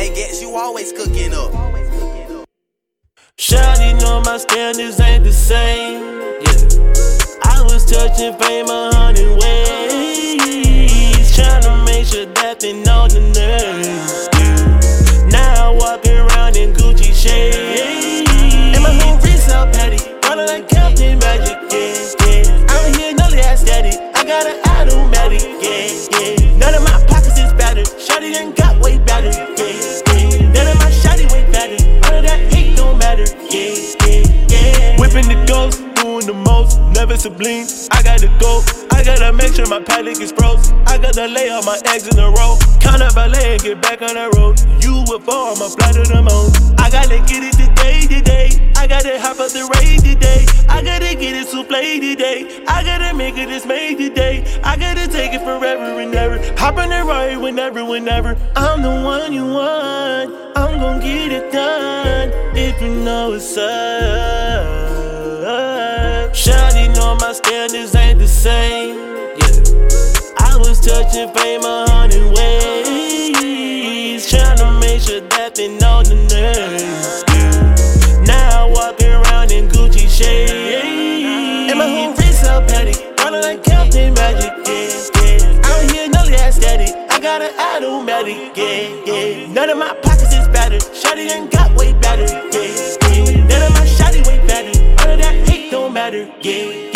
They get you always cooking up. Shawty know my standards ain't the same. Yeah. I was touching fame a hundred ways, trying to make sure that they know the nerves. Yeah. Now I walk around in Gucci shades, and my whole wrist so petty, running like Captain Magic. Yeah, yeah. I'm here, no steady. I got an automatic. Whipping the ghost, doing the most, never sublime. I gotta go. I gotta make sure my Patek is froze. I gotta lay all my eggs in a row. Count up ballet and get back on the road. Four, I'ma fly to the moon. I gotta get it today, today. I gotta hop up the raid today. I gotta get it souffle today. I gotta make it this made today. I gotta take it forever and ever. Hop in the ride whenever, whenever. I'm the one you want. I'm gonna get it done. If you know it's up. Know my standards ain't the same. Yeah. I was touching fame a hundred ways. Trying to make sure that they know the. Yeah. Now I walk around in Gucci shades. And my whole wrist out patty. Running like Captain Magic. Yeah. Out here, none of that steady. I got an automatic. Yeah, yeah. None of my pockets is battered. Shawty done got way better. Yeah, yeah. None of my shawty way better. All of that hate don't matter. Yeah.